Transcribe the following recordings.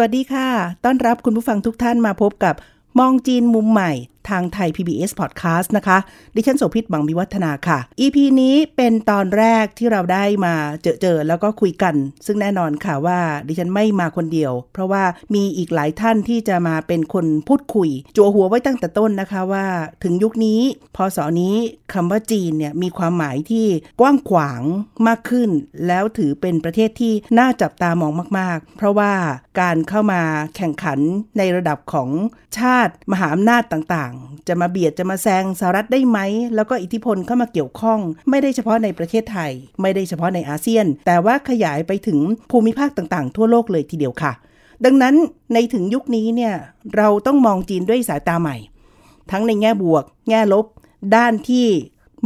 วัสดีค่ะ ต้อนรับคุณผู้ฟังทุกท่านมาพบกับมองจีนมุมใหม่ ทางไทย PBS Podcast นะคะ ดิฉันโสภิตบังมิวัฒนาค่ะ EP นี้เป็นตอนแรกที่เราได้มาเจอเจอแล้วก็คุยกัน ซึ่งแน่นอนค่ะว่าดิฉันไม่มาคนเดียว เพราะว่ามีอีกหลายท่านที่จะมาเป็นคนพูดคุย จัวหัวไว้ตั้งแต่ต้นนะคะว่าถึงยุคนี้พศนี้คำว่าจีนเนี่ยมีความหมายที่กว้างขวางมากขึ้น แล้วถือเป็นประเทศที่น่าจับตามองมาก ๆ เพราะว่าการเข้ามาแข่งขันในระดับของชาติมหาอำนาจต่างๆจะมาเบียดจะมาแซงสหรัฐได้ไหม แล้วก็อิทธิพลเข้ามาเกี่ยวข้อง ไม่ได้เฉพาะในประเทศไทย ไม่ได้เฉพาะในอาเซียน แต่ว่าขยายไปถึงภูมิภาคต่างๆ ทั่วโลกเลยทีเดียวค่ะ ดังนั้นในถึงยุคนี้เนี่ยเราต้องมองจีนด้วยสายตาใหม่ ทั้งในแง่บวก แง่ลบ ด้านที่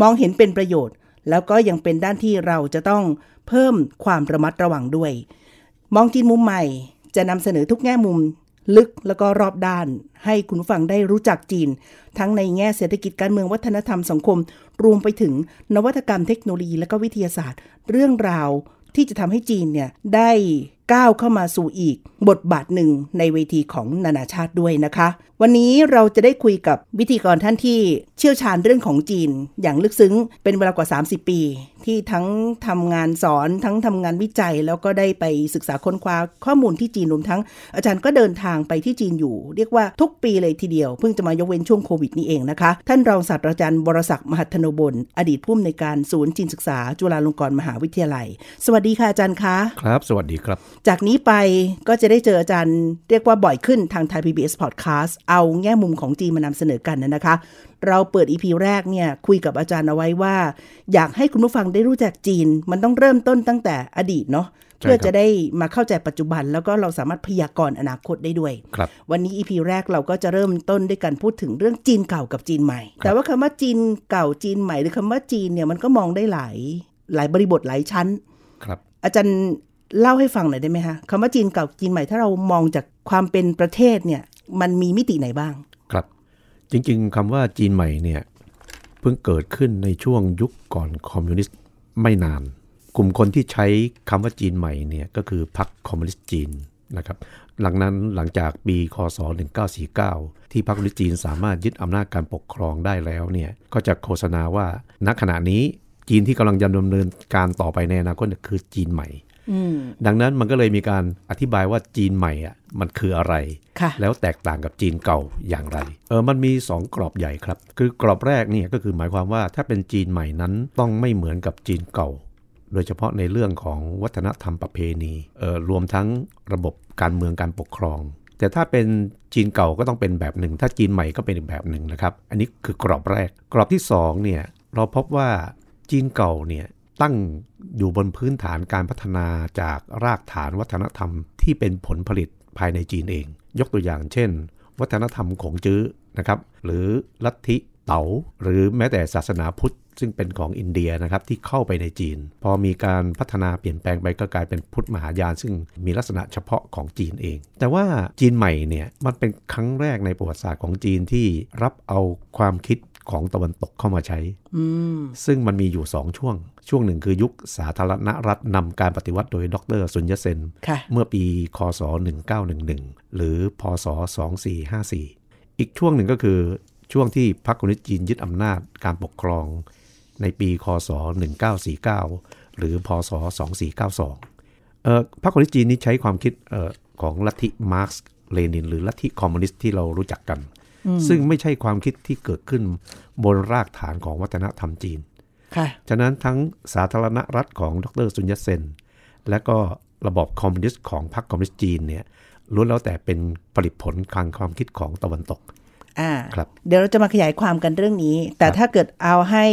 มองเห็นเป็นประโยชน์ แล้วก็ยังเป็นด้านที่เราจะต้องเพิ่มความระมัดระวังด้วย มองจีนมุมใหม่จะนำเสนอทุกแง่มุม ลึกแล้วก็รอบด้าน ให้คุณผู้ฟังได้รู้จักจีน ทั้งในแง่เศรษฐกิจการเมืองวัฒนธรรมสังคม รวมไปถึงนวัตกรรมเทคโนโลยีและก็วิทยาศาสตร์ เรื่องราวที่จะทำให้จีนเนี่ยได้ ก้าวเข้ามาสู่อีก บทบาทหนึ่งในเวทีของนานาชาติด้วยนะคะ วันนี้เราจะได้คุยกับวิธีกรท่านที่เชี่ยวชาญเรื่องของจีน อย่างลึกซึ้งเป็นเวลากว่า 30 ปี ที่ทั้งทำงานสอนทั้งทำงานวิจัย แล้วก็ได้ไปศึกษาค้นคว้าข้อมูลที่จีนรวมทั้ง อาจารย์ก็เดินทางไปที่จีนอยู่ เรียกว่าทุกปีเลยทีเดียวเพิ่งจะมายกเว้นช่วงโควิดนี่เองนะคะ ท่านรองศาสตราจารย์วรศักดิ์มหัทนบลอดีตผู้อำนวยการศูนย์จีนศึกษา จุฬาลงกรณ์มหาวิทยาลัย สวัสดีค่ะอาจารย์คะ ครับ สวัสดีครับจากนี้ไปก็จะได้เจออาจารย์เรียกว่าบ่อยขึ้นทางไทย PBS Podcast เอาแง่มุมของจีนมานำเสนอกันนะคะ เราเปิด EP แรกเนี่ยคุยกับอาจารย์เอาไว้ว่า อยากให้คุณผู้ฟังได้รู้จักจีน มันต้องเริ่มต้นตั้งแต่อดีตเนาะใช่ครับเพื่อจะได้มาเข้าใจปัจจุบัน แล้วก็เราสามารถพยากรณ์อนาคตได้ด้วยครับวันนี้ EP แรกเราก็จะเริ่มต้นด้วยการพูดถึงเรื่องจีนเก่ากับจีนใหม่ แต่ว่าคำว่าจีนเก่าจีนใหม่หรือคำว่าจีนเนี่ยมันก็มองได้หลายหลายบริบทหลายชั้นครับอาจารย์ เล่าให้ฟังหน่อยได้ไหมคะคำว่าจีนเก่าจีนใหม่ถ้าเรามองจากความเป็นประเทศเนี่ยมันมีมิติไหนบ้าง ครับ จริงๆคำว่าจีนใหม่เนี่ยเพิ่งเกิดขึ้นในช่วงยุคก่อนคอมมิวนิสต์ไม่นาน กลุ่มคนที่ใช้คำว่าจีนใหม่เนี่ยก็คือพรรคคอมมิวนิสต์จีนนะครับหลังนั้นหลังจากปีคศ 1949 ที่พรรคคอมมิวนิสต์จีนสามารถยึดอำนาจการปกครองได้แล้วเนี่ยก็จะโฆษณาว่าณขณะนี้จีนที่กำลังจะดำเนินการต่อไปในอนาคตเนี่ยคือจีนใหม่ ดังนั้นมันก็เลยมีการอธิบายว่าจีนใหม่อะมันคืออะไรค่ะแล้วแตกต่างกับจีนเก่าอย่างไร เออมันมี 2 กรอบใหญ่ครับ คือกรอบแรกเนี่ยก็คือหมายความว่าถ้าเป็นจีนใหม่นั้นต้องไม่เหมือนกับจีนเก่า โดยเฉพาะในเรื่องของวัฒนธรรมประเพณีเออรวมทั้งระบบการเมืองการปกครอง แต่ถ้าเป็นจีนเก่าก็ต้องเป็นแบบหนึ่ง ถ้าจีนใหม่ก็เป็นอีกแบบหนึ่งนะครับ อันนี้คือกรอบแรก กรอบที่สองเนี่ยเราพบว่าจีนเก่าเนี่ย ตั้งอยู่บนพื้นฐานการพัฒนาจากรากฐานวัฒนธรรมที่เป็นผลผลิตภายในจีนเอง ยกตัวอย่างเช่น วัฒนธรรมของจื้อนะครับ หรือลัทธิเต๋าหรือแม้แต่ศาสนาพุทธซึ่งเป็นของอินเดียนะครับที่เข้าไปในจีน พอมีการพัฒนาเปลี่ยนแปลงไปก็กลายเป็นพุทธมหายาน ซึ่งมีลักษณะเฉพาะของจีนเอง แต่ว่าจีนใหม่เนี่ยมันเป็นครั้งแรกในประวัติศาสตร์ของจีนที่รับเอาความคิด ของตะวันตกเข้ามาใช้อืมซึ่งมันมีอยู่2ช่วง ช่วงหนึ่งคือยุคสาธารณรัฐนำการปฏิวัติโดยดรซุนยตเซนค่ะเมื่อปีคศ 1911 หรือพศ 2454 อีกช่วงหนึ่งก็คือช่วงที่พรรคคอมมิวนิสต์จีนยึดอำนาจการปกครอง ในปีคศ 1949 หรือพศ 2492เอ่อพรรคคอมมิวนิสต์จีนนี้ใช้ความคิดเอ่อของลัทธิมาร์กซ์เลนิน หรือลัทธิคอมมิวนิสต์ที่เรารู้จักกัน ซึ่งไม่ใช่ความคิดที่เกิดขึ้นบนรากฐานของวัฒนธรรมจีนค่ะฉะนั้นทั้งสาธารณรัฐของดรซุนยัตเซน และก็ระบอบคอมมิวนิสต์ของพรรคคอมมิวนิสต์จีนเนี่ยล้วนแล้วแต่เป็นผลิตผลทางความคิดของตะวันตก อ่า ครับ เดี๋ยวเราจะมาขยายความกันเรื่องนี้ แต่ถ้าเกิดเอาให้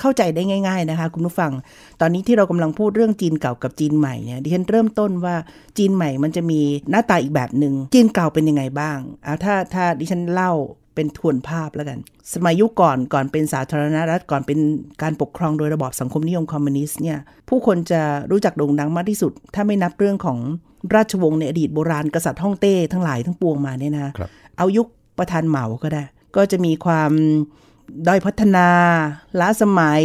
เข้าใจได้ง่าย ๆนะคะ คุณผู้ฟัง ตอนนี้ที่เรากำลังพูดเรื่องจีนเก่ากับจีนใหม่เนี่ยดิฉันเริ่มต้นว่าจีนใหม่มันจะมีหน้าตาอีกแบบหนึ่งจีนเก่าเป็นยังไงบ้างเอาถ้าถ้าดิฉันเล่าเป็นทวนภาพแล้วกัน สมัยยุคก่อนก่อนเป็นสาธารณรัฐก่อนเป็นการปกครองโดยระบอบสังคมนิยมคอมมิวนิสต์เนี่ยผู้คนจะรู้จักโด่งดังมากที่สุด ถ้าไม่นับเรื่องของราชวงศ์ในอดีตโบราณกษัตริย์ฮ่องเต้ทั้งหลายทั้งปวงมาเนี่ยนะครับเอายุคประธานเหมาก็ได้ ก็จะมีความ ด้อยพัฒนา ล้าสมัย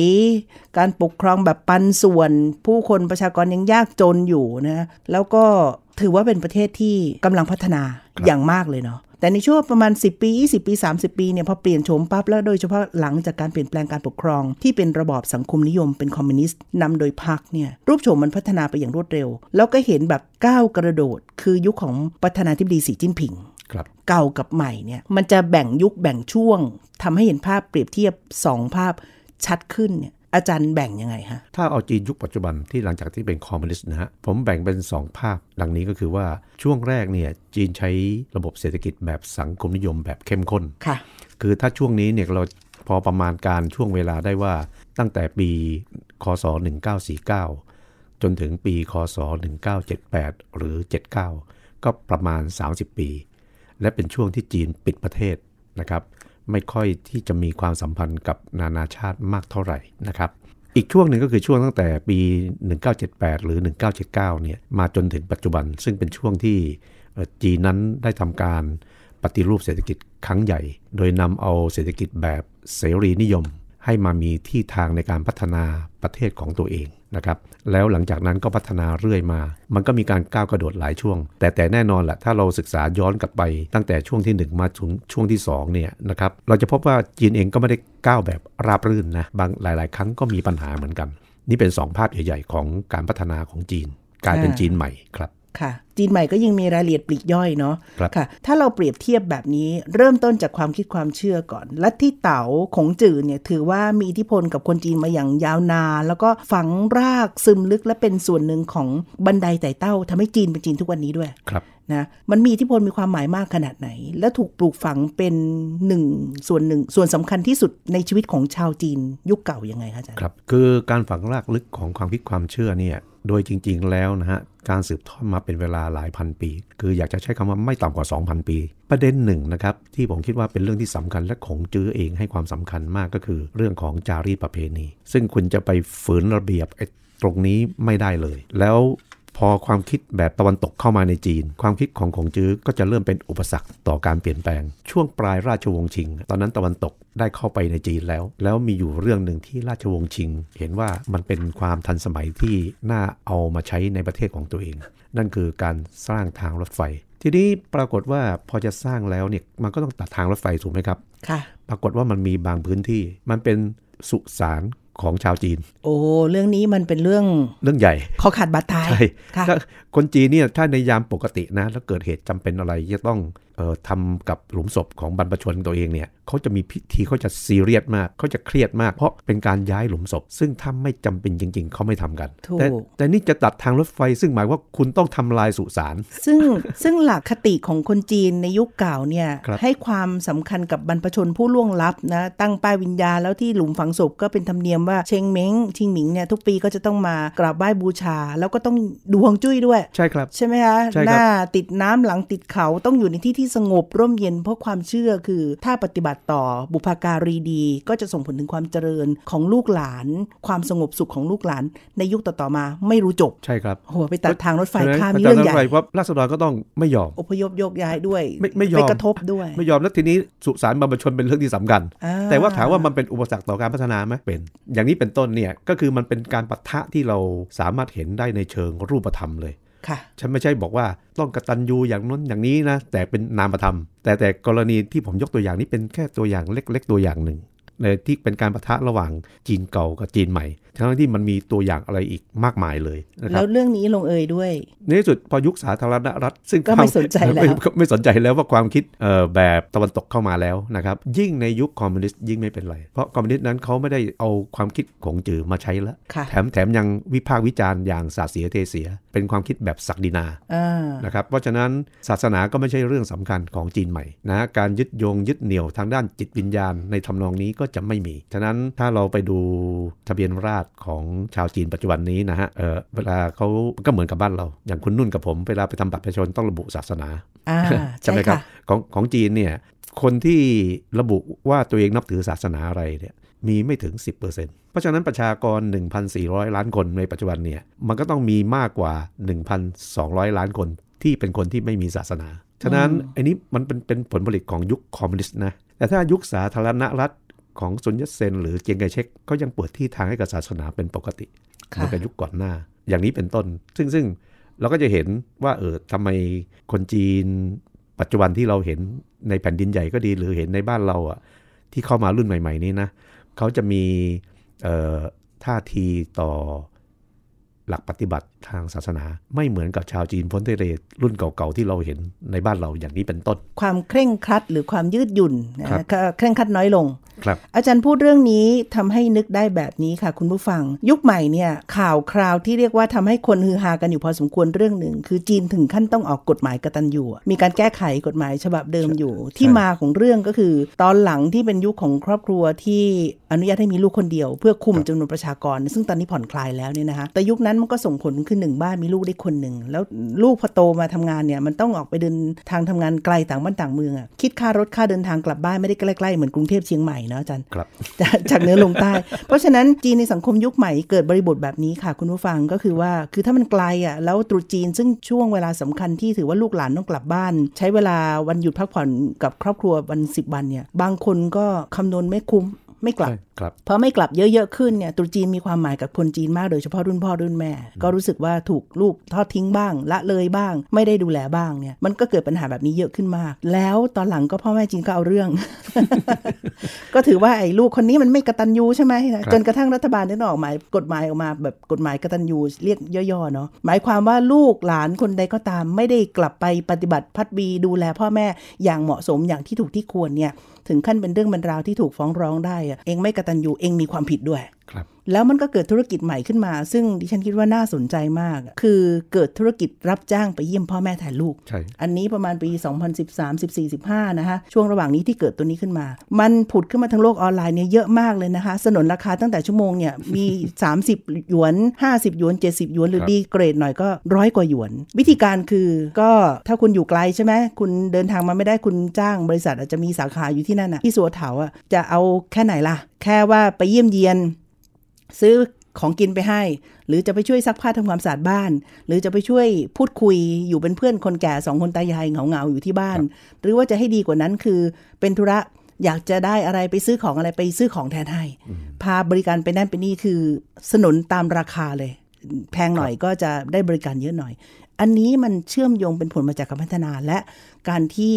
การปกครองแบบปันส่วน ผู้คนประชากรยังยากจนอยู่นะแล้วก็ถือว่าเป็นประเทศที่กำลังพัฒนาอย่างมากเลยเนาะแต่ในช่วงประมาณ 10 ปี 20 ปี 30 ปีเนี่ยพอเปลี่ยนโฉมปั๊บแล้วโดยเฉพาะหลังจากการเปลี่ยนแปลงการปกครอง ที่เป็นระบอบสังคมนิยมเป็นคอมมิวนิสต์นำโดยพรรคเนี่ยรูปโฉมมันพัฒนาไปอย่างรวดเร็ว แล้วก็เห็นแบบก้าวกระโดด คือยุคของประธานาธิบดีสีจิ้นผิง เก่ากับใหม่เนี่ยมันจะแบ่งยุคแบ่งช่วงทำให้เห็นภาพเปรียบเทียบ 2 ภาพชัดขึ้นเนี่ยอาจารย์แบ่งยังไงฮะ ถ้าเอาจีนยุคปัจจุบันที่หลังจากที่เป็นคอมมิวนิสต์นะฮะ ผมแบ่งเป็น 2 ภาคดังนี้ก็คือว่าช่วงแรกเนี่ยจีนใช้ระบบเศรษฐกิจแบบสังคมนิยมแบบเข้มข้นค่ะ คือถ้าช่วงนี้เนี่ยเราพอประมาณการช่วงเวลาได้ว่าตั้งแต่ปีคศ 1949 จนถึงปีคศ 1978 หรือ 79 ก็ประมาณ 30 ปี และเป็นช่วงที่จีนปิดประเทศนะครับ ไม่ค่อยที่จะมีความสัมพันธ์กับนานาชาติมากเท่าไหร่นะครับ อีกช่วงหนึ่งก็คือช่วงตั้งแต่ปี 1978 หรือ 1979 เนี่ยมาจนถึงปัจจุบัน ซึ่งเป็นช่วงที่จีนนั้นได้ทำการปฏิรูปเศรษฐกิจครั้งใหญ่ โดยนำเอาเศรษฐกิจแบบเสรีนิยม ให้มามีที่ทางในการพัฒนาประเทศของตัวเองนะครับแล้วหลังจากนั้นก็พัฒนาเรื่อยมา มันก็มีการก้าวกระโดดหลายช่วง แต่แต่แน่นอนแหละถ้าเราศึกษาย้อนกลับไป ตั้งแต่ช่วงที่ 1 มาถึงช่วงที่2เนี่ยนะครับเราจะพบว่าจีนเองก็ไม่ได้ก้าวแบบราบรื่นนะบางหลาย ๆ ครั้งก็มีปัญหาเหมือนกัน นี่เป็น 2 ภาพใหญ่ ๆ ของการพัฒนาของจีน กลายเป็นอ่าจีนใหม่ครับ ค่ะ จีนใหม่ก็ยังมีรายละเอียดปลีกย่อยเนาะครับค่ะ ถ้าเราเปรียบเทียบแบบนี้เริ่มต้นจากความคิดความเชื่อก่อน ลัทธิเต๋าขงจื่อเนี่ยถือว่ามีอิทธิพลกับคนจีนมาอย่างยาวนานแล้วก็ฝังรากซึมลึกและเป็นส่วนหนึ่งของบันไดไต่เต้าทำให้จีนเป็นจีนทุกวันนี้ด้วยครับนะมันมีอิทธิพลมีความหมายมากขนาดไหน และถูกปลูกฝังเป็นหนึ่งส่วนหนึ่ง ส่วนสำคัญที่สุดในชีวิตของชาวจีนยุคเก่ายังไงคะอาจารย์ครับ คือการฝังรากลึกของความคิดความเชื่อเนี่ย โดยจริง ๆ แล้วนะฮะการสืบทอดมาเป็นเวลาหลายพันปี คืออยากจะใช้คำว่าไม่ต่ำกว่า 2,000 ปี ประเด็นหนึ่งนะครับที่ผมคิดว่าเป็นเรื่องที่สำคัญและของจื้อเองให้ความสำคัญมากก็คือ เรื่องของจารีตประเพณี ซึ่งคุณจะไปฝืนระเบียบตรงนี้ไม่ได้เลย แล้ว พอความคิดแบบตะวันตกเข้ามาในจีน ความคิดของขงจื้อก็จะเริ่มเป็นอุปสรรคต่อการเปลี่ยนแปลง ช่วงปลายราชวงศ์ชิง ตอนนั้นตะวันตกได้เข้าไปในจีนแล้ว แล้วมีอยู่เรื่องหนึ่งที่ราชวงศ์ชิง เห็นว่ามันเป็นความทันสมัยที่น่าเอามาใช้ในประเทศของตัวเอง นั่นคือการสร้างทางรถไฟ ทีนี้ปรากฏว่าพอจะสร้างแล้วเนี่ยมันก็ต้องตัดทางรถไฟถูกไหมครับค่ะ ปรากฏว่ามันมีบางพื้นที่ มันเป็นสุสาน ของชาวจีน โอ้เรื่องนี้มันเป็นเรื่องเรื่องใหญ่ขอขาดบาดตายใช่ค่ะถ้าคนจีนเนี่ยถ้าในยามปกตินะแล้วเกิดเหตุจำเป็นอะไรจะต้องเอ่อทำกับหลุมศพของบรรพชนตัวเองเนี่ยเขาจะมีพิธีเขาจะซีเรียสมากเขาจะเครียดมาก เพราะเป็นการย้ายหลุมศพ ซึ่งถ้าไม่จำเป็นจริง ๆเขาไม่ทำกันถูกแต่แต่นี่จะตัดทางรถไฟซึ่งหมายว่าคุณต้องทำลายสุสานซึ่งซึ่งหลักคติของคนจีนในยุคเก่าเนี่ยครับให้ความสำคัญกับบรรพชนผู้ล่วงลับนะตั้งป้ายวิญญาณแล้วที่หลุมฝังศพก็เป็นธรรมเนียมว่าเชงเม้งชิงหมิงเนี่ยทุกปีก็จะต้องมากราบไหว้บูชา แล้วก็ต้องดูฮวงจุ้ยด้วย ใช่ครับ ใช่ไหมคะใช่ครับหน้าติดน้ำหลังติดเขาต้องอยู่ในที่ที่สงบร่มเย็นเพราะความเชื่อคือ ถ้าปฏิบัติต่อบุพการีดี ก็จะส่งผลถึงความเจริญของลูกหลาน ความสงบสุขของลูกหลาน ในยุคต่อๆมาไม่รู้จบใช่ครับโหไปตัดทางรถไฟข้ามพะนี่ฉะเรื่องใหญ่ตัดทางรถไฟว่าราษฎรก็ต้องไม่ยอมอพยพโยกย้ายด้วย ไม่ไม่ยอมไปกระทบด้วย ไม่ยอมแล้วทีนี้สุสานบรรพชนเป็นเรื่องที่สำคัญอ่แต่ว่าถามว่ามันเป็นอุปสรรคต่อการพัฒนาไหมเป็นอย่างนี้เป็นต้นเนี่ยก็คือมันเป็นการปะทะที่เราสามารถเห็นได้ในเชิงรูปธรรมเลยค่ะฉันไม่ใช่บอกว่าต้องกตัญญูอย่างน้นอย่างนี้นะแต่เป็นนามธรรม แต่แต่กรณีที่ผมยกตัวอย่างนี้เป็นแค่ตัวอย่างเล็ก ๆ ตัวอย่างหนึ่งในที่เป็นการประทะระหว่างจีนเก่ากับจีนใหม่ ทั้งที่มันมีตัวอย่างอะไรอีกมากมายเลยนะคแล้รับวเรื่องนี้ลงเอยด้วยในที่สุดพอยุคสาธารณรัฐ ซึ่งก็ไม่สนใจแล้วไม่ไม่สนใจแล้วว่าความคิดเอ่อแบบตะวันตกเข้ามาแล้วนะครับยิ่งในยุคคอมมิวนิสต์ยิ่งไม่เป็นไร เพราะคอมมิวนิสต์นั้นเขาไม่ได้เอาความคิดของจือมาใช้แล้วค่ะแถมแถมยังวิพากษ์วิจารณ์อย่างสาดเสียเทเสียไปเป็นความคิดแบบศักดินาอ่านะครับเพราะฉะนั้นศาสนาก็ไม่ใช่เรื่องสำคัญของจีนใหม่นะการยึดโยงยึดเหนี่ยวทางด้านจิตวิญญาณในทำนองนี้ก็จะไม่มี ฉะนั้นถ้าเราไปดูทะเบียนราษฎรของชาวจีนปัจจุบันนี้นะฮะเออเวลาเขาก็เหมือนกับบ้านเรา อย่างคุณนุ่นกับผมเวลาไปทำบัตรประชาชนต้องระบุศาสนาอ่าใช่ไหมครับะของของจีนเนี่ยคนที่ระบุว่าตัวเองนับถือศาสนาอะไรเนี่ยมีไม่ถึง 10%เพราะฉะนั้นประชากร 1,400 ล้านคนในปัจจุบันเนี่ยมันก็ต้องมีมากกว่า 1,200 ล้านคนที่เป็นคนที่ไม่มีศาสนา ฉะนั้นอันนี้มันเป็นเป็นผลผลิตของยุคคอมมิวนิสต์นะ แต่ถ้ายุคสาธารณรัฐ ของซุนยัตเซนหรือเจียงไคเชกก็ยังเปิดที่ทางให้กับศาสนาเป็นปกติค่ะเหมือนกับยุคก่อนหน้า อย่างนี้เป็นต้น ซึ่งซึ่งเราก็จะเห็นว่าเออทำไมคนจีน ปัจจุบันที่เราเห็นในแผ่นดินใหญ่ก็ดีหรือเห็นในบ้านเราอะที่เข้ามารุ่นใหม่ ๆ นี้นะเขาจะมีเอ่อท่าทีต่อหลักปฏิบัติทางศาสนา ไม่เหมือนกับชาวจีนพ้นเทเลรุ่นเก่าๆที่เราเห็นในบ้านเราอย่างนี้เป็นต้น ความเคร่งครัดหรือความยืดหยุ่นนะครับก็เคร่งครัดน้อยลงครับ อาจารย์พูดเรื่องนี้ทำให้นึกได้แบบนี้ค่ะ คุณผู้ฟัง ยุคใหม่เนี่ยข่าวคราวที่เรียกว่าทำให้คนฮือฮากันอยู่พอสมควรเรื่องหนึ่ง คือจีนถึงขั้นต้องออกกฎหมายกตัญญูอะมีการแก้ไขกฎหมายฉบับเดิมอยู่ ที่มาของเรื่องก็คือ ตอนหลังที่เป็นยุคของครอบครัวที่อนุญาตให้มีลูกคนเดียว เพื่อคุมจำนวนประชากร ซึ่งตอนนี้ผ่อนคลายแล้วเนี่ยนะคะแต่ยุคนั้นมันก็ส่งผลคือหนึ่งบ้านมีลูกได้คนหนึ่งแล้วลูกพอโตมาทำงานเนี่ยมันต้องออกไปเดินทางทำงานไกลต่างบ้านต่างเมืองอะคิดค่ารถค่าเดินทางกลับบ้านไม่ได้ใกล้ๆเหมือนกรุงเทพเชียงใหม่เนาะอาจารย์ครับจากจากเหนือลงใต้ เพราะฉะนั้นจีนในสังคมยุคใหม่เกิดบริบทแบบนี้ค่ะ คุณผู้ฟังก็คือว่าคือถ้ามันไกลอะแล้วตรุษจีนซึ่งช่วงเวลาสำคัญที่ถือว่าลูกหลานต้องกลับบ้าน ใช้เวลาวันหยุดพักผ่อนกับครอบครัววันสิบวันเนี่ยบางคนก็คำนวณไม่คุ้ม ไม่กลับใช่ครับพอไม่กลับเยอะๆขึ้นเนี่ยตรุษจีนมีความหมายกับคนจีนมากโดยเฉพาะรุ่นพ่อรุ่นแม่ ก็รู้สึกว่าถูกลูกทอดทิ้งบ้าง ละเลยบ้าง ไม่ได้ดูแลบ้างเนี่ยมันก็เกิดปัญหาแบบนี้เยอะขึ้นมาก แล้วตอนหลังก็พ่อแม่จีนก็เอาเรื่อง ก็ถือว่าไอ้ลูกคนนี้มันไม่กระตันยูใช่ไหมจนกระทั่งรัฐบาลได้ออกหมายกฎหมายออกมาแบบกฎหมายกระตันยูเรียกย่อๆเนาะหมายความว่าลูกหลานคนใดก็ตาม ไม่ได้กลับไปปฏิบัติพัดบีดูแลพ่อแม่อย่างเหมาะสมอย่างที่ถูกที่ควรเนี่ยถึงขั้นเป็นเรื่องบรรราวที่ถูกฟ้องร้องได้อะเองไม่กระตันยูเองมีความผิดด้วย ครับแล้วมันก็เกิดธุรกิจใหม่ขึ้นมา ซึ่งดิฉันคิดว่าน่าสนใจมาก คือเกิดธุรกิจรับจ้างไปเยี่ยมพ่อแม่แทนลูก ใช่ อันนี้ประมาณปี 2013 14 15 นะคะ ช่วงระหว่างนี้ที่เกิดตัวนี้ขึ้นมา มันผุดขึ้นมาทั้งโลกออนไลน์เนี่ยเยอะมากเลยนะคะ สนนราคาตั้งแต่ชั่วโมงเนี่ยมี 30 หยวน 50 หยวน 70 หยวน หรือครับดีเกรดหน่อยก็ร้อยกว่าหยวน วิธีการคือก็ถ้าคุณอยู่ไกลใช่ไหมคุณเดินทางมาไม่ได้คุณจ้างบริษัทอาจจะมีสาขาอยู่ที่นั่นน่ะที่สัวเถาอะจะเอาแค่ไหนล่ะ แค่ว่าไปเยี่ยมเยียน ซื้อของกินไปให้ หรือจะไปช่วยซักผ้าทำความสะอาดบ้าน หรือจะไปช่วยพูดคุยอยู่เป็นเพื่อนคนแก่สองคนตายายเหงาๆอยู่ที่บ้าน หรือว่าจะให้ดีกว่านั้นคือ เป็นธุระอยากจะได้อะไรไปซื้อของอะไรไปซื้อของแทนให้ พาบริการไปนั่นไปนี่คือสนุนตามราคาเลย แพงหน่อยก็จะได้บริการเยอะหน่อย อันนี้มันเชื่อมโยงเป็นผลมาจากการพัฒนาและการที่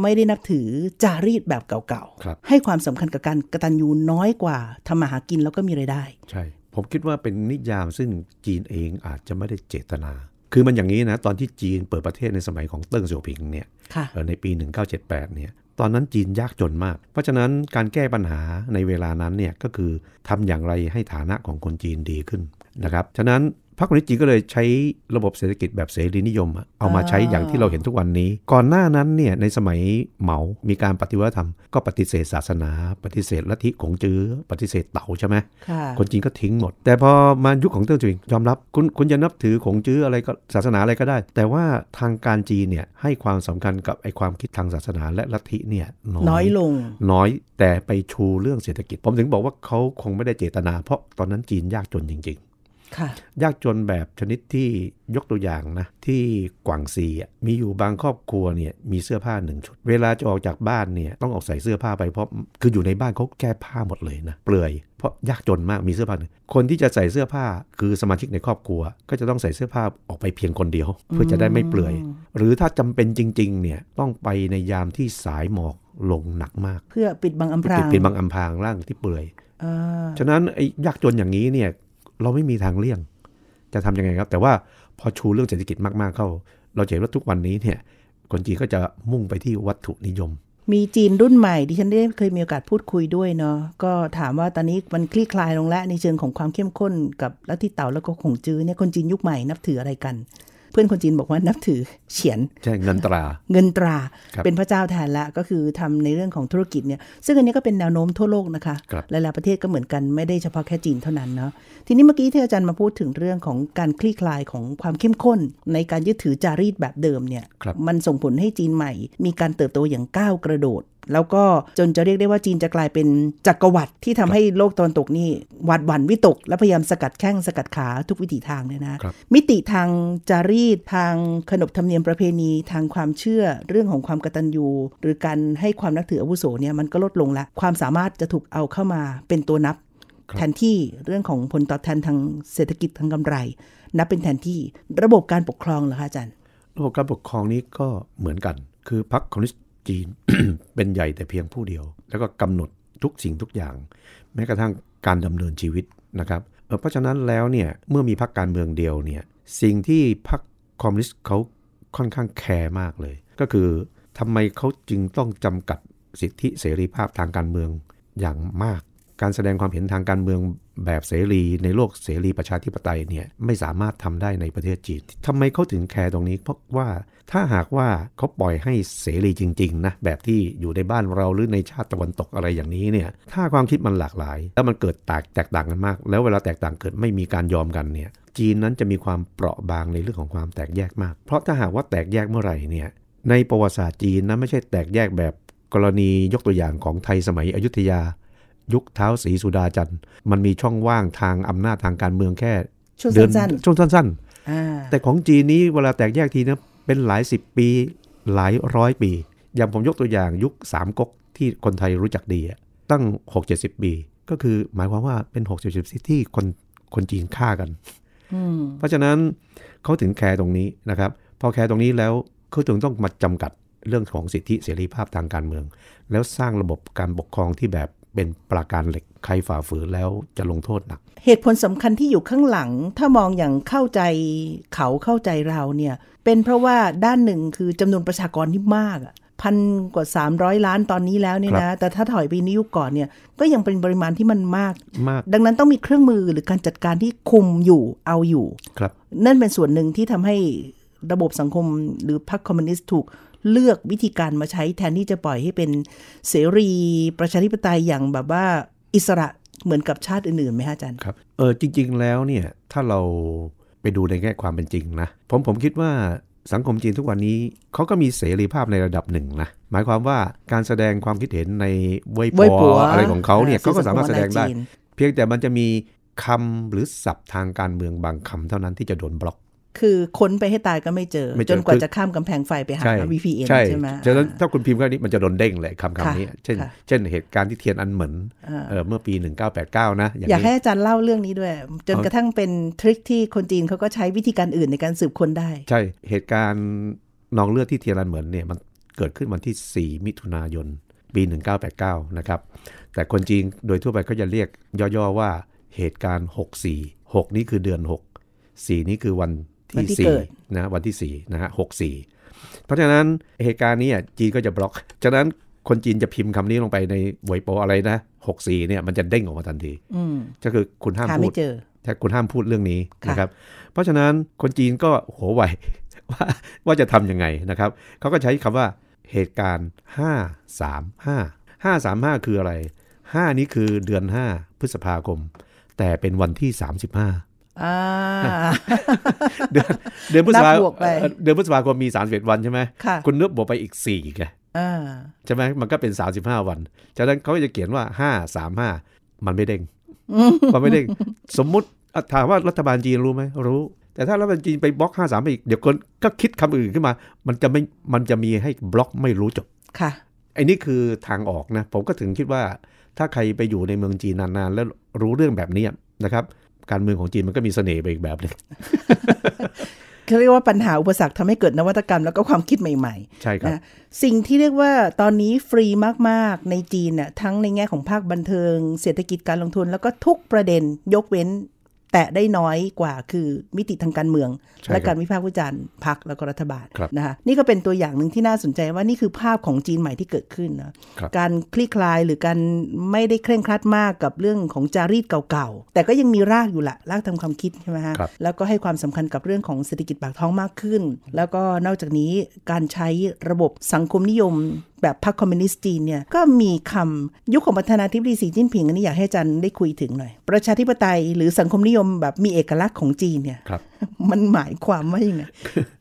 ไม่ได้นับถือจารีตแบบเก่าครับๆให้ความสำคัญกับการกตัญญูน้อยกว่าทำมาหากินแล้วก็มีไรายได้ ใช่ ผมคิดว่าเป็นนิยามซึ่งจีนเองอาจจะไม่ได้เจตนา คือมันอย่างนี้นะ ตอนที่จีนเปิดประเทศในสมัยของเติ้งเสี่ยวผิงเนี่ยค่ะเอ่อในปี 1978 เนี่ยตอนนั้นจีนยากจนมาก เพราะฉะนั้นการแก้ปัญหาในเวลานั้นเนี่ยก็คือทำอย่างไรให้ฐานะของคนจีนดีขึ้นนะครับ ฉะนั้นพ รรคคอมมิวนิสต์จีนก็เลยใช้ระบบเศรษฐกิจแบบเสรีนิยมอะเอามาใช้อย่างที่เราเห็นทุกวันนี้ ก่อนหน้านั้นเนี่ยในสมัยเหมา มีการปฏิวัติธรรม ก็ปฏิเสธศาสนา ปฏิเสธลัทธิขงจื้อ ปฏิเสธเต่าใช่ไหมค่ะคนจีนก็ทิ้งหมด แต่พอมายุคของเติ้งเจิงยอมรับคุณคุณจะนับถือของจื้ออะไรก็ศาสนาอะไรก็ได้ แต่ว่าทางการจีนเนี่ยให้ความสำคัญกับไอความคิดทางศาสนาและลัทธิเนี่ยน้อยลง น้อยแต่ไปชูเรื่องเศรษฐกิจ ผมถึงบอกว่าเขาคงไม่ได้เจตนา เพราะตอนนั้นจีนยากจนจริงค่ะๆ ยากจนแบบชนิดที่ยกตัวอย่างนะ ที่กวางซีอะมีอยู่บางครอบครัวเนี่ยมีเสื้อผ้าหนึ่งชุด เวลาจะออกจากบ้านเนี่ยต้องออกใส่เสื้อผ้าไปเพราะคืออยู่ในบ้านเขาแก้ผ้าหมดเลยนะเปลือยเพราะยากจนมากมีเสื้อผ้าหนึ่งคนที่จะใส่เสื้อผ้าคือสมาชิกในครอบครัว ก็จะต้องใส่เสื้อผ้าออกไปเพียงคนเดียว เพื่อจะได้ไม่เปลือย หรือถ้าจำเป็นจริงๆเนี่ยต้องไปในยามที่สายหมอกลงหนักมาก เพื่อปิดบังอำพราปิดงเป็นบางอำพรางร่างที่เปลือยอ่าฉะนั้นไอ้ยากจนอย่างนี้เนี่ย เราไม่มีทางเลี่ยง จะทำยังไงครับ แต่ว่าพอชูเรื่องเศรษฐกิจมากๆเข้า เราเห็นว่าทุกวันนี้เนี่ยคนจีนก็จะมุ่งไปที่วัตถุนิยม มีจีนรุ่นใหม่ที่ฉันได้เคยมีโอกาสพูดคุยด้วยเนาะก็ถามว่าตอนนี้มันคลี่คลายลงแล้วในเชิงของความเข้มข้นกับลัทธิเต่าแล้วก็ขงจื้อเนี่ยคนจีนยุคใหม่นับถืออะไรกัน เพื่อนคนจีนบอกว่านับถือเฉียนใช่เงินตรา เงินตราครับเป็นพระเจ้าแทนละก็คือทำในเรื่องของธุรกิจเนี่ยซึ่งอันนี้ก็เป็นแนวโน้มทั่วโลกนะคะครับหลายๆประเทศก็เหมือนกันไม่ได้เฉพาะแค่จีนเท่านั้นเนาะทีนี้เมื่อกี้ที่อาจารย์มาพูดถึงเรื่องของการคลี่คลายของความเข้มข้น ในการยึดถือจารีตแบบเดิมเนี่ยครับมันส่งผลให้จีนใหม่ มีการเติบโตอย่างก้าวกระโดด แล้วก็จนจะเรียกได้ว่าจีนจะกลายเป็นจักรวรรดิที่ทำให้โลกตะวันตกนี่หวาดหวั่นวิตก และพยายามสกัดแข้งสกัดขาทุกวิถีทางเนี่ยนะครับมิติทางจารีตทางขนบธรรมเนียมประเพณีทางความเชื่อเรื่องของความกตัญญูหรือการให้ความนับถืออาวุโสเนี่ยมันก็ลดลงละความสามารถจะถูกเอาเข้ามาเป็นตัวนับครับแทนที่เรื่องของผลตอบแทนทางเศรษฐกิจทางกำไร นับเป็นแทนที่ระบบการปกครองเหรอคะอาจารย์ ระบบการปกครองนี้ก็เหมือนกัน คือพรรคคอมมิวนิสต์ จีนเป็นใหญ่แต่เพียงผู้เดียว แล้วก็กำหนดทุกสิ่งทุกอย่าง แม้กระทั่งการดำเนินชีวิตนะครับเเพราะฉะนั้นแล้วเนี่ยเมื่อมีพรรคการเมืองเดียวเนี่ยสิ่งที่พรรคคอมมิวนิสต์เขาค่อนข้างแคร์มากเลย ก็คือทำไมเขาจึงต้องจำกัดสิทธิเสรีภาพทางการเมืองอย่างมาก การแสดงความเห็นทางการเมือง แบบเสรีในโลกเสรีประชาธิปไตยเนี่ยไม่สามารถทำได้ในประเทศจีนทำไมเขาถึงแคร์ตรงนี้ เพราะว่าถ้าหากว่าเขาปล่อยให้เสรีจริงๆนะแบบที่อยู่ในบ้านเราหรือในชาติตะวันตกอะไรอย่างนี้เนี่ยถ้าความคิดมันหลากหลาย แล้วมันเกิดแตกแตกต่างกันมาก แล้วเวลาแตกต่างเกิดไม่มีการยอมกันเนี่ยจีนนั้นจะมีความเปราะบางในเรื่องของความแตกแยกมาก เพราะถ้าหากว่าแตกแยกเมื่อไหร่เนี่ยในประวัติศาสตร์จีนนะไม่ใช่แตกแยกแบบกรณียกตัวอย่างของไทยสมัยอยุธยา ยุคเท้าสีสุดาจันทร์มันมีช่องว่างทางอำนาจทางการเมืองแค่ช่วงเดือนสั้นช่วงสั้นๆอ่าๆแต่ของจีนนี้เวลาแตกแยกทีนะเป็นหลายสิบปีหลายร้อยปี อย่างผมยกตัวอย่างยุคสามก๊กที่คนไทยรู้จักดีอะตั้ง 6-70 ปี ก็คือหมายความว่าเป็น 6-70 ปีที่คนคนจีนฆ่ากันอืมเพราะฉะนั้นเขาถึงแคร์ตรงนี้นะครับ พอแคร์ตรงนี้แล้วเขาถึงต้องมาจำกัดเรื่องของสิทธิเสรีภาพทางการเมือง แล้วสร้างระบบการปกครองที่แบบ เป็นปราการเหล็กใครฝ่าฝืนแล้วจะลงโทษหนัก เหตุผลสำคัญที่อยู่ข้างหลัง ถ้ามองอย่างเข้าใจเขาเข้าใจเราเนี่ยเป็นเพราะว่าด้านหนึ่งคือจำนวนประชากรที่มากอะพันกว่า 300 ล้านตอนนี้แล้วเนี่ยนะ แต่ถ้าถอยไปในยุคก่อนเนี่ย ก็ยังเป็นปริมาณที่มันมากมาก ดังนั้นต้องมีเครื่องมือหรือการจัดการที่คุมอยู่เอาอยู่ ครับ นั่นเป็นส่วนหนึ่งที่ทำให้ระบบสังคมหรือพรรคคอมมิวนิสต์ถูก เลือกวิธีการมาใช้แทนที่จะปล่อยให้เป็นเสรีประชาธิปไตยอย่างแบบว่าอิสระเหมือนกับชาติอื่นๆไหมฮะอาจารย์ครับเออจริง ๆ แล้วเนี่ยถ้าเราไปดูในแง่ความเป็นจริงนะผมผมคิดว่าสังคมจีนทุกวันนี้เขาก็มีเสรีภาพในระดับหนึ่งนะหมายความว่าการแสดงความคิดเห็นในเว่ยเว่ยปัปัววอะไรของเขาเนี่ยอ่าเขาก็สามารถแสดงได้สื่อสังคมออนไลน์จีนเพียงแต่มันจะมีคำหรือศัพท์ทางการเมืองบางคำเท่านั้นที่จะโดนบล็อก คือค้นไปให้ตายก็ไม่เจอไม่เจอจนกว่าคือจะข้ามกำแพงไฟไปหาใช่ VPN ใช่ใช่ไหมฉะนั้นอ่าถ้าคุณพิมพ์แค่นี้มันจะโดนเด้งเลยคำค่ะคำนี้ เช่นค่ะเช่นเหตุการณ์ที่เทียนอันเหมินอ่าเออเมื่อปี 1989 นะ อย่างอยากให้นี้อาจารย์เล่าเรื่องนี้ด้วย จนเอากระทั่งเป็นทริคที่คนจีนเขาก็ใช้วิธีการอื่นในการสืบค้นได้ ใช่เหตุการณ์นองเลือดที่เทียนอันเหมินเนี่ยมันเกิดขึ้นวันที่ 4 มิถุนายน ปี 1989 นะครับแต่คนจีนโดยทั่วไปก็จะเรียกย่อๆว่าเหตุการณ์ 64 6 นี้คือเดือน 6 4 นี้คือวันวัน ที่ที่เกิด4นะวันที่ 4 นะฮะ64เพราะฉะนั้นเหตุการณ์นี้อะจีนก็จะบล็อกฉะนั้นคนจีนจะพิมพ์คำนี้ลงไปในไวโปอะไรนะ64เนี่ยมันจะเด้งออกมาทันทีอืมก็คือคุณห้ามหาพูไม่ดเจอถ้าคุณห้ามพูดเรื่องนี้ค่ะนะครับ เพราะฉะนั้นคนจีนก็โหไหวว่าว่าจะทำยังไงนะครับ เขาก็ใช้คำว่าเหตุการณ์ 5 3 5 5 3 5 คืออะไร 5 นี้คือเดือน 5 พฤษภาคม แต่เป็นวันที่ 35อ่า เดือนเดือนพฤษภานับบวกไปเอ่อเดือนพฤษภาคมมี31วันใช่ไหมค่ะคุณนึกบวกไปอีก4ไงอ่าใช่ไหมมันก็เป็น35วันฉะนั้นเขาก็จะเขียนว่า5 3 5มันไม่เด้งมันไม่เด้งสมมุติอะถามว่ารัฐบาลจีนรู้ไหมรู้ แต่ถ้ารัฐบาลจีนไปบล็อก5 3ไปอีกเดี๋ยวคนก็คิดคำอื่นขึ้นมา มันจะไม่มันจะมีให้บล็อกไม่รู้จบค่ะไอ้นี่คือทางออกนะ ผมก็ถึงคิดว่า ถ้าใครไปอยู่ในเมืองจีนนานๆ แล้วรู้เรื่องแบบนี้นะครับ การเมืองของจีนมันก็มีเสน่ห์ไปอีกแบบหนึงเขาเรียกว่าปัญหาอุปสรรคทำให้เกิดนวัตกรรมแล้วก็ความคิดใหม่ใช่ครับนะสิ่งที่เรียกว่าตอนนี้ฟรีมากๆในจีนน่ะทั้งในแง่ของภาคบันเทิง เศรษฐกิจการลงทุนแล้วก็ทุกประเด็นยกเว้น แตะได้น้อยกว่าคือมิติทางการเมืองใช่และครับการวิพากษ์วิจารณ์พรรคแล้วก็รัฐบาลครับนะคะนี่ก็เป็นตัวอย่างหนึ่งที่น่าสนใจว่านี่คือภาพของจีนใหม่ที่เกิดขึ้นนะครับการคลี่คลายหรือการไม่ได้เคร่งครัดมากกับเรื่องของจารีตเก่าๆ แต่ก็ยังมีรากอยู่ละรากทางความคิดใช่ไหมฮะครับแล้วก็ให้ความสำคัญกับเรื่องของเศรษฐกิจปากท้องมากขึ้น แล้วก็นอกจากนี้การใช้ระบบสังคมนิยม แบบพรรคคอมมิวนิสต์จีนเนี่ยก็มีคำยุคของประธานาธิบดีสีจิ้นผิงอันนี้อยากให้อาจารย์ได้คุยถึงหน่อย ประชาธิปไตยหรือสังคมนิยมแบบมีเอกลักษณ์ของจีนเนี่ยครับมันหมายความว่ายังไง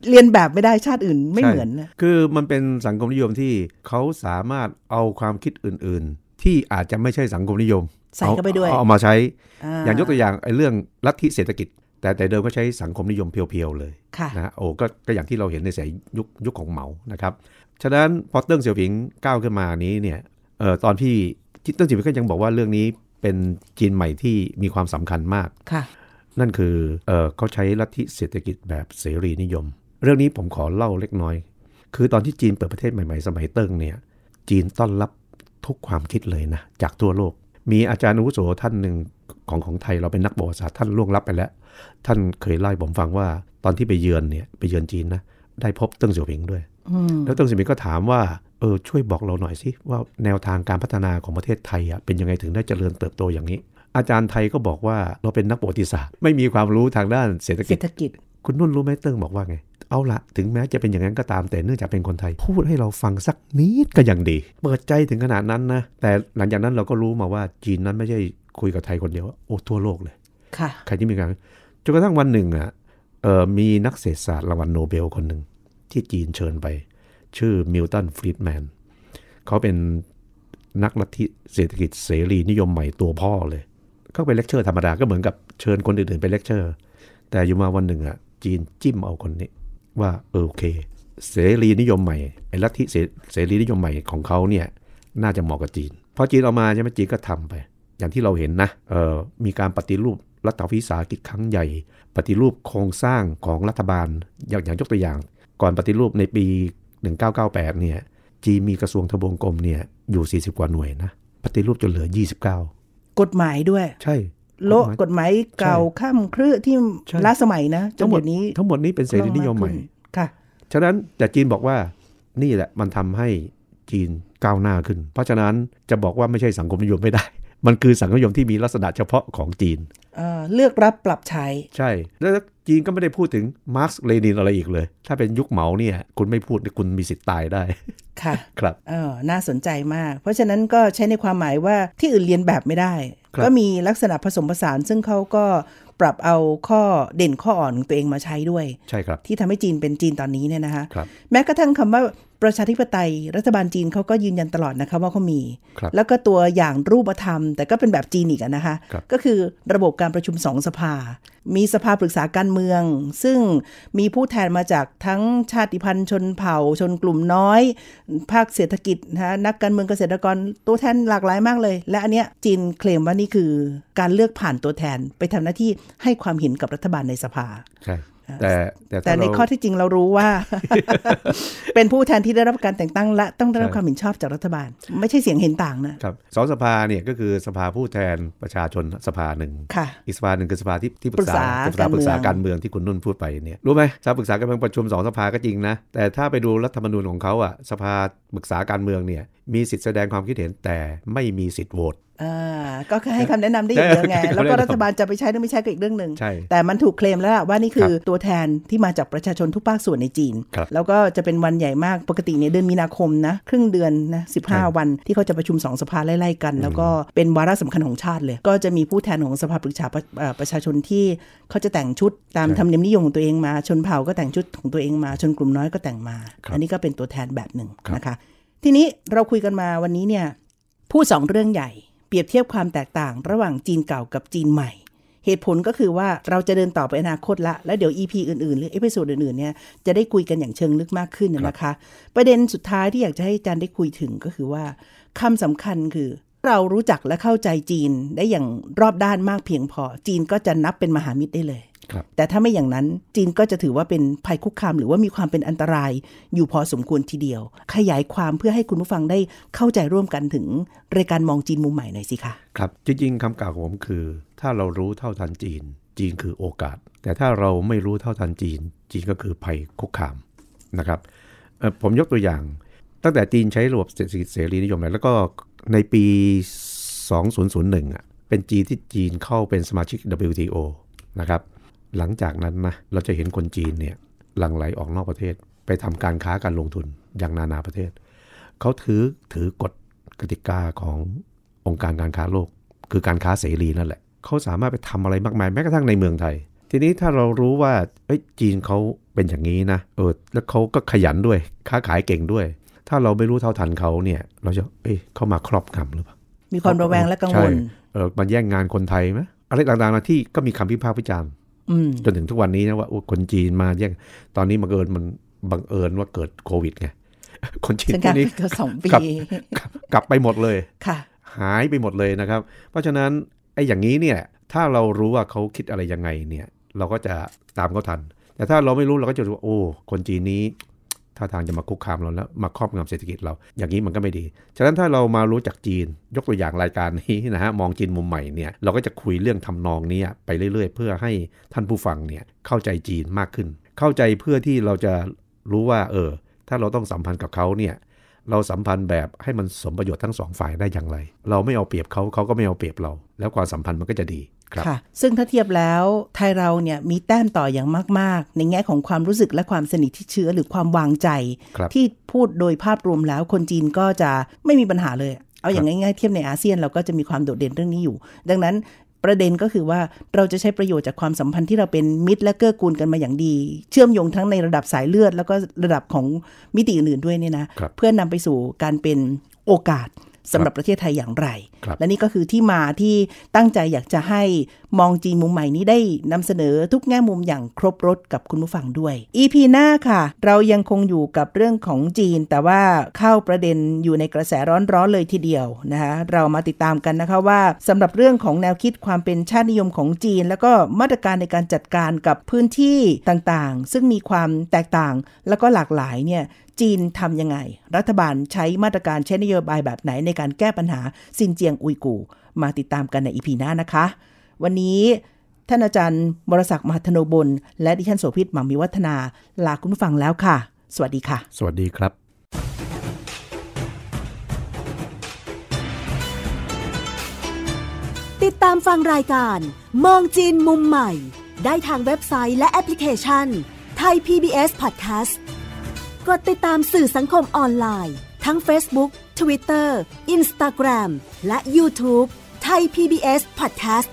เรียนแบบไม่ได้ชาติอื่นไม่เหมือนนะใช่คือมันเป็นสังคมนิยมที่เขาสามารถเอาความคิดอื่น ๆ ที่อาจจะไม่ใช่สังคมนิยมใส่เข้าไปด้วยอเอามาใช้อ่าอย่างยกตัวอย่างไอ้เรื่องลัทธิเศรษฐกิจ แต่แต่เดิมก็ใช้สังคมนิยมเพียวๆเลยค่ะนะฮะโอ้ก็ก็อย่างที่เราเห็นในสายยุคยุคของเหมานะครับ ฉะนั้นพอเติ้งเสี่ยวผิงก้าวขึ้นมานี้เนี่ยเอ่อตอนที่ที่เติ้งเสี่ยวผิงก็ยังบอกว่าเรื่องนี้เป็นจีนใหม่ที่มีความสำคัญมากค่ะ นั่นคือเออเขาใช้ลัทธิเศรษฐกิจแบบเสรีนิยม เรื่องนี้ผมขอเล่าเล็กน้อย คือตอนที่จีนเปิดประเทศใหม่ๆ สมัยเติ้งเนี่ย จีนต้อนรับทุกความคิดเลยนะ จากทั่วโลก มีอาจารย์อาวุโสท่านหนึ่งของของไทยเราเป็นนักประวัติศาสตร์ท่านล่วงลับไปแล้ว ท่านเคยเล่าให้ผมฟังว่าตอนที่ไปเยือนเนี่ยไปเยือนจีนนะได้พบเติ้งเสี่ยวผิงด้วยอืม แล้วเติ้งเสี่ยวผิงก็ถามว่าเออช่วยบอกเราหน่อยสิว่าแนวทางการพัฒนาของประเทศไทยอะเป็นยังไงถึงได้เจริญเติบโตอย่างนี้ อาจารย์ไทยก็บอกว่าเราเป็นนักประวัติศาสตร์ไม่มีความรู้ทางด้านเศรษฐเศกิรจษฐกิจ คุณนุ่นรู้ไหมเติ้งบอกว่าไง เอาละถึงแม้จะเป็นอย่างนั้นก็ตามแต่เนื่องจากเป็นคนไทย พูดให้เราฟังสักนิดก็ยังดี เปิดใจถึงขนาดนั้นนะแต่หลังจากนั้นเราก็รู้มาว่าจีนนั้นไม่ใช่คุยกับไทยคนเดียวโอ้ทั่วโลกเลยค่ะใครที่มีการจนกระทั่งวันหนึ่งอะเออมีนักเศรษฐศาสตร์รางวัลโนเบลคนหนึ่ง ที่จีนเชิญไป ชื่อมิลตันฟรีดแมนเขาเป็นนักลัทธิเศรษฐกิจเสรีนิยมใหม่ตัวพ่อเลย เขาไปเลคเชอร์ธรรมดาก็เหมือนกับเชิญคนอื่นๆไปเลคเชอร์ แต่อยู่มาวันหนึ่งอะจีนจิ้มเอาคนนี้ ว่าเออโอเค เสรีนิยมใหม่ไอ้ลัทธิเสรีนิยมใหม่ของเขาเนี่ยน่าจะเหมาะกับจีนพอจีนเอามาใช่ไหมจีนก็ทำไป อย่างที่เราเห็นนะเออมีการปฏิรูปรัฐวิสาหกิจครั้งใหญ่ ปฏิรูปโครงสร้างของรัฐบาลอย่างอย่างยกตัวอย่าง ก่อนปฏิรูปในปี 1998 เนี่ย จีนมีกระทรวงทบวงกรมเนี่ย อยู่ 40 กว่าหน่วยนะ ปฏิรูปจนเหลือ 29 กฎหมายด้วย ใช่โละกฎหมายเก่าข้ามครือที่ใช่ล้าสมัยนะจนทั้งหมดเดี๋ยวนี้ทั้งหมดนี้เป็นเสรีนิยมใหม่ค่ะ ฉะนั้นแต่จีนบอกว่านี่แหละมันทำให้จีนก้าวหน้าขึ้น เพราะฉะนั้นจะบอกว่าไม่ใช่สังคมนิยมไม่ได้ มันคือสังคมนิยมที่มีลักษณะเฉพาะของจีนเอ่อเลือกรับปรับใช้ ใช่ แล้วจีนก็ไม่ได้พูดถึงมาร์กซ์เลนินอะไรอีกเลย ถ้าเป็นยุคเหมาเนี่ย คุณไม่พูดคุณมีสิทธิ์ตายได้ ค่ะ ครับเออน่าสนใจมาก เพราะฉะนั้นก็ใช้ในความหมายว่าที่อื่นเรียนแบบไม่ได้ครับก็มีลักษณะผสมผสานซึ่งเขาก็ ปรับเอาข้อเด่นข้ออ่อนของตัวเองมาใช้ด้วย ใช่ครับ ที่ทำให้จีนเป็นจีนตอนนี้เนี่ยนะคะครับแม้กระทั่งคำว่าประชาธิปไตย รัฐบาลจีนเขาก็ยืนยันตลอดนะคะว่าเขามีครับแล้วก็ตัวอย่างรูปธรรม แต่ก็เป็นแบบจีนอีกอะนะคะครับก็คือระบบการประชุมสองสภา มีสภาปรึกษาการเมือง ซึ่งมีผู้แทนมาจากทั้งชาติพันธุ์ชนเผ่าชนกลุ่มน้อย ภาคเศรษฐกิจนะนักการเมืองเกษตรกรตัวแทนหลากหลายมากเลย และอันเนี้ยจีนเคลมว่านี่คือการเลือกผ่านตัวแทนไปทำหน้าที่ให้ความเห็นกับรัฐบาลในสภาใช่แต่แต่แต่ถ้าในเราข้อที่จริงเรารู้ว่า เป็นผู้แทนที่ได้รับการแต่งตั้งและต้องได้รับใช่ความเห็นชอบจากรัฐบาล ไม่ใช่เสียงเห็นต่างนะครับสองสภาเนี่ยก็คือสภาผู้แทนประชาชนสภาหนึ่งค่ะอีกสภาหนึ่งคือสภาที่ที่ปรึกษาปรึกษาสภาปรึกษาการเมืองการเมืองที่คุณนุ่นพูดไปเนี่ยรู้ไหมสภาปรึกษาการเมืองประชุมสองสภาก็จริงนะแต่ถ้าไปดูรัฐธรรมนูญของเขาอะสภาปรึกษาการเมืองเนี่ยมีสิทธิแสดงความคิดเห็นแต่ไม่มีสิทธิ์โหวตอ่าก็แค่ให้คำแนะนำได้อย่างเดียวไงใช่แล้วก็ให้คำแนะนำรัฐบาลจะไปใช้หรือไม่ใช้ก็อีกเรื่องหนึ่งใช่แต่มันถูกเคลมแล้วล่ะว่านี่คือตัวแทนที่มาจากประชาชนทุกภาคส่วนในจีนครับแล้วก็จะเป็นวันใหญ่มากปกติเนี่ยเดือนมีนาคมนะครึ่งเดือนนะสิวันที่เขาจะประชุมสองสภาไล่ๆกัน แล้วก็เป็นวาระสำคัญของชาติเลย ก็จะมีผู้แทนของสภาปรึกษาประเอ่อประชาชนที่เขาจะแต่งชุดตามใช่ธรรมเนียมนิยมของตัวเองมาชนเผ่าก็แต่งชุดของตัวเองมาชนกลุ่มน้อยก็แต่งมาครับอันนี้ก็เป็นตัวแทนแบบหนึ่งครับนะคะ ทีนี้เราคุยกันมาวันนี้เนี่ยพูดสองเรื่องใหญ่ เปรียบเทียบความแตกต่างระหว่างจีนเก่ากับจีนใหม่ เหตุผลก็คือว่าเราจะเดินต่อไปอนาคตละ แล้วเดี๋ยว EP อื่นๆ หรือ episode อื่นๆเนี่ยจะได้คุยกันอย่างเชิงลึกมากขึ้นนะคะ ประเด็นสุดท้ายที่อยากจะให้อาจารย์ได้คุยถึงก็คือว่าคำสำคัญคือเรารู้จักและเข้าใจจีนได้อย่างรอบด้านมากเพียงพอ จีนก็จะนับเป็นมหามิตรได้เลย แต่ถ้าไม่อย่างนั้นจีนก็จะถือว่าเป็นภัยคุกคาม หรือว่ามีความเป็นอันตรายอยู่พอสมควรทีเดียว ขยายความเพื่อให้คุณผู้ฟังได้เข้าใจร่วมกันถึงรายการมองจีนมุมใหม่หน่อยสิคะครับจริงๆคำกล่าวของผมคือ ถ้าเรารู้เท่าทันจีน จีนคือโอกาส แต่ถ้าเราไม่รู้เท่าทันจีน จีนก็คือภัยคุกคามนะครับผมยกตัวอย่าง ตั้งแต่จีนใช้ระบบเศรษฐกิจเสรีนิยมแล้วก็ในปี 2001อะเป็นจีนที่จีนเข้าเป็นสมาชิก WTO นะครับ หลังจากนั้นนะเราจะเห็นคนจีนเนี่ยหลั่งไหลออกนอกประเทศ ไปทำการค้าการลงทุนอย่างนานาประเทศ เขาถือถือกฎกติกาขององค์การการค้าโลก คือการค้าเสรีนั่นแหละ เขาสามารถไปทำอะไรมากมายแม้กระทั่งในเมืองไทย ทีนี้ถ้าเรารู้ว่าจีนเขาเป็นอย่างนี้นะเออแล้วเขาก็ขยันด้วยค้าขายเก่งด้วย ถ้าเราไม่รู้เท่าทันเขาเนี่ยเราจะเอ้ยเขามาครอบงำหรือเปล่ามีความระแวงและกังวลเออมาแย่งงานคนไทยไหมอะไรต่างๆที่ก็มีคำพิพากษ์วิจารณ์ จนถึงทุกวันนี้นะว่าคนจีนมาแย่งตอนนี้บังเอิญมันบังเอิญว่าเกิดโควิดไงคนจีนที่นี้สองปีกลับไปหมดเลยค่ะ หายไปหมดเลยนะครับ เพราะฉะนั้นไอ้อย่างนี้เนี่ย ถ้าเรารู้ว่าเขาคิดอะไรยังไงเนี่ย เราก็จะตามเขาทัน แต่ถ้าเราไม่รู้เราก็จะรู้ว่าโอ้ คนจีนนี้ ท่าทางจะมาคุกคามเราแล้วมาครอบงำเศรษฐกิจเรา อย่างนี้มันก็ไม่ดี ฉะนั้นถ้าเรามารู้จักจีน ยกตัวอย่างรายการนี้นะฮะ มองจีนมุมใหม่เนี่ย เราก็จะคุยเรื่องทำนองนี้ไปเรื่อย ๆ เพื่อให้ท่านผู้ฟังเนี่ยเข้าใจจีนมากขึ้น เข้าใจเพื่อที่เราจะรู้ว่าเออ ถ้าเราต้องสัมพันธ์กับเขาเนี่ยเราสัมพันธ์แบบให้มันสมประโยชน์ทั้งสองฝ่ายได้อย่างไร เราไม่เอาเปรียบเขาเขาก็ไม่เอาเปรียบเรา แล้วความสัมพันธ์มันก็จะดี ค่ะ ซึ่งถ้าเทียบแล้วไทยเราเนี่ยมีแต้มต่ออย่างมาก ๆ ในแง่ของความรู้สึกและความสนิทที่เชื้อหรือความวางใจ ที่พูดโดยภาพรวมแล้วคนจีนก็จะไม่มีปัญหาเลย เอาอย่างง่ายๆเทียบในอาเซียนเราก็จะมีความโดดเด่นเรื่องนี้อยู่ ดังนั้นประเด็นก็คือว่าเราจะใช้ประโยชน์จากความสัมพันธ์ที่เราเป็นมิตรและเกื้อกูลกันมาอย่างดี เชื่อมโยงทั้งในระดับสายเลือด แล้วก็ระดับของมิติอื่นๆด้วยเนี่ยนะ เพื่อนำไปสู่การเป็นโอกาส สำหรับประเทศไทยอย่างไรและนี่ก็คือที่มาที่ตั้งใจอยากจะให้ มองจีนมุมใหม่นี้ได้นำเสนอทุกแง่มุมอย่างครบรถกับคุณผู้ฟังด้วย EP หน้าค่ะ เรายังคงอยู่กับเรื่องของจีน แต่ว่าเข้าประเด็นอยู่ในกระแสร้อนๆเลยทีเดียวนะคะเรามาติดตามกันนะคะว่าสำหรับเรื่องของแนวคิดความเป็นชาตินิยมของจีน แล้วก็มาตรการในการจัดการกับพื้นที่ต่างๆ ซึ่งมีความแตกต่างแล้วก็หลากหลายเนี่ยจีนทำยังไง รัฐบาลใช้มาตรการใช้นโยบายแบบไหนในการแก้ปัญหาซินเจียงอุยกูมาติดตามกันในอีพีหน้านะคะ วันนี้ท่านอาจารย์บรศักดิ์มหัทโนบล และดิฉันโสภิตหมังมีวัฒนา ลาคุณผู้ฟังแล้วค่ะ สวัสดีค่ะ สวัสดีครับ ติดตามฟังรายการ มองจีนมุมใหม่ ได้ทางเว็บไซต์และแอปพลิเคชันไทย PBS Podcast กดติดตามสื่อสังคมออนไลน์ ทั้ง Facebook, Twitter, Instagram และ YouTube ไทย PBS Podcast